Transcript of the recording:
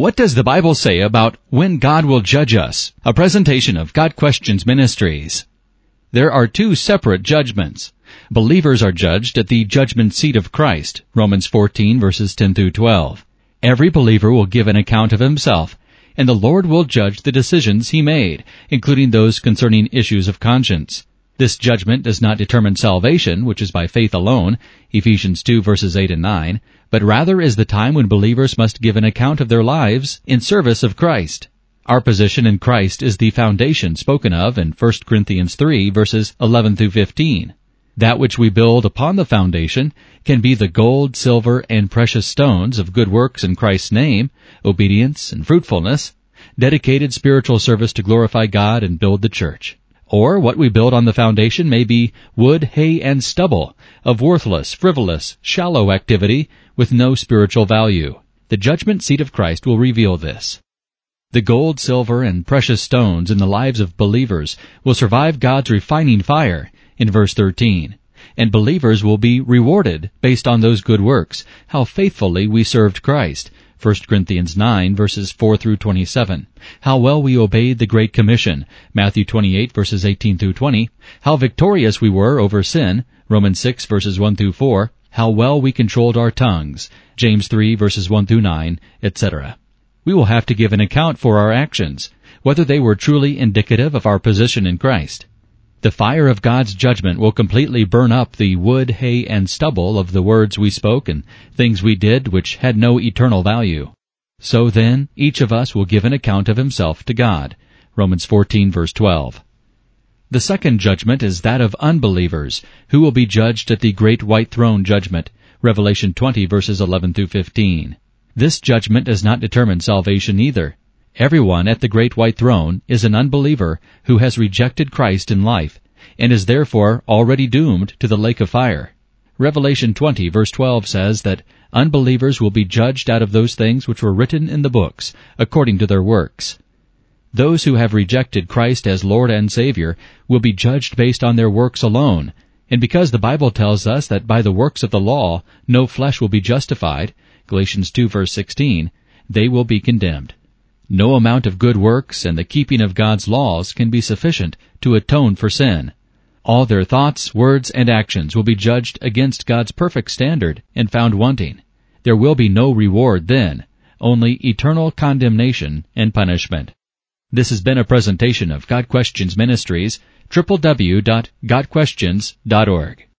What does the Bible say about when God will judge us? A presentation of Got Questions Ministries. There are two separate judgments. Believers are judged at the judgment seat of Christ, Romans 14 verses 10 through 12. Every believer will give an account of himself, and the Lord will judge the decisions he made, including those concerning issues of conscience. This judgment does not determine salvation, which is by faith alone, Ephesians 2 verses 8 and 9, but rather is the time when believers must give an account of their lives in service of Christ. Our position in Christ is the foundation spoken of in 1 Corinthians 3 verses 11 through 15. That which we build upon the foundation can be the gold, silver, and precious stones of good works in Christ's name, obedience, and fruitfulness, dedicated spiritual service to glorify God and build the church. Or what we build on the foundation may be wood, hay, and stubble of worthless, frivolous, shallow activity with no spiritual value. The judgment seat of Christ will reveal this. The gold, silver, and precious stones in the lives of believers will survive God's refining fire in verse 13. And believers will be rewarded based on those good works, how faithfully we served Christ, 1 Corinthians 9 verses 4 through 27. How well we obeyed the Great Commission, Matthew 28 verses 18 through 20. How victorious we were over sin, Romans 6 verses 1 through 4. How well we controlled our tongues, James 3 verses 1 through 9, etc. We will have to give an account for our actions, whether they were truly indicative of our position in Christ. The fire of God's judgment will completely burn up the wood, hay, and stubble of the words we spoke and things we did which had no eternal value. So then, each of us will give an account of himself to God. Romans 14 verse 12. The second judgment is that of unbelievers, who will be judged at the great white throne judgment. Revelation 20 verses 11 through 15. This judgment does not determine salvation either. Everyone at the great white throne is an unbeliever who has rejected Christ in life, and is therefore already doomed to the lake of fire. Revelation 20 verse 12 says that unbelievers will be judged out of those things which were written in the books, according to their works. Those who have rejected Christ as Lord and Savior will be judged based on their works alone, and because the Bible tells us that by the works of the law no flesh will be justified, Galatians 2 verse 16, they will be condemned. No amount of good works and the keeping of God's laws can be sufficient to atone for sin. All their thoughts, words, and actions will be judged against God's perfect standard and found wanting. There will be no reward then, only eternal condemnation and punishment. This has been a presentation of Got Questions Ministries, www.gotquestions.org.